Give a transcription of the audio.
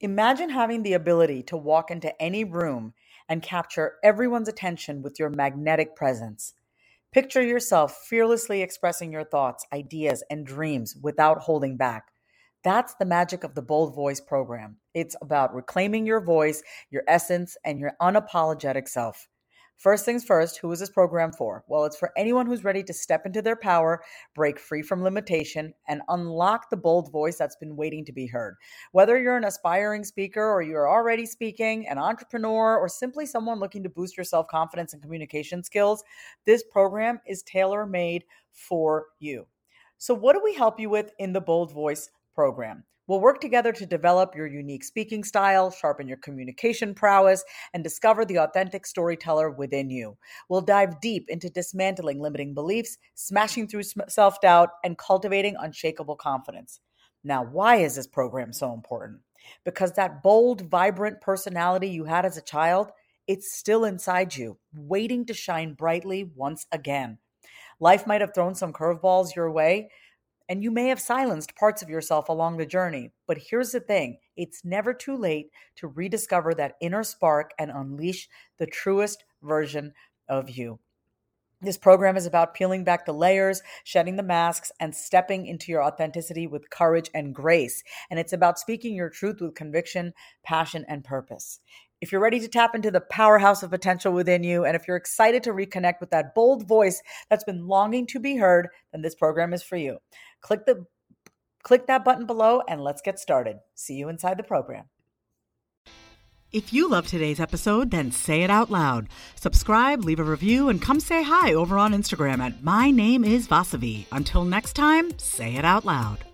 Imagine having the ability to walk into any room and capture everyone's attention with your magnetic presence. Picture yourself fearlessly expressing your thoughts, ideas, and dreams without holding back. That's the magic of the Bold Voice program. It's about reclaiming your voice, your essence, and your unapologetic self. First things first, who is this program for? Well, it's for anyone who's ready to step into their power, break free from limitation, and unlock the bold voice that's been waiting to be heard. Whether you're an aspiring speaker or you're already speaking, an entrepreneur, or simply someone looking to boost your self confidence and communication skills, this program is tailor made for you. So, what do we help you with in the Bold Voice program? We'll work together to develop your unique speaking style, sharpen your communication prowess, and discover the authentic storyteller within you. We'll dive deep into dismantling limiting beliefs, smashing through self doubt, and cultivating unshakable confidence. Now, why is this program so important? Because that bold, vibrant personality you had as a child, it's still inside you, waiting to shine brightly once again. Life might have thrown some curveballs your way, and you may have silenced parts of yourself along the journey. But here's the thing it's never too late to rediscover that inner spark and unleash the truest version of you. This program is about peeling back the layers, shedding the masks, and stepping into your authenticity with courage and grace. And it's about speaking your truth with conviction, passion, and purpose. If you're ready to tap into the powerhouse of potential within you, and if you're excited to reconnect with that bold voice that's been longing to be heard, then this program is for you. Click the click that button below and let's get started. See you inside the program. If you love today's episode, then say it out loud. Subscribe, leave a review, and come say hi over on Instagram at My Name is Vasavi. Until next time, say it out loud.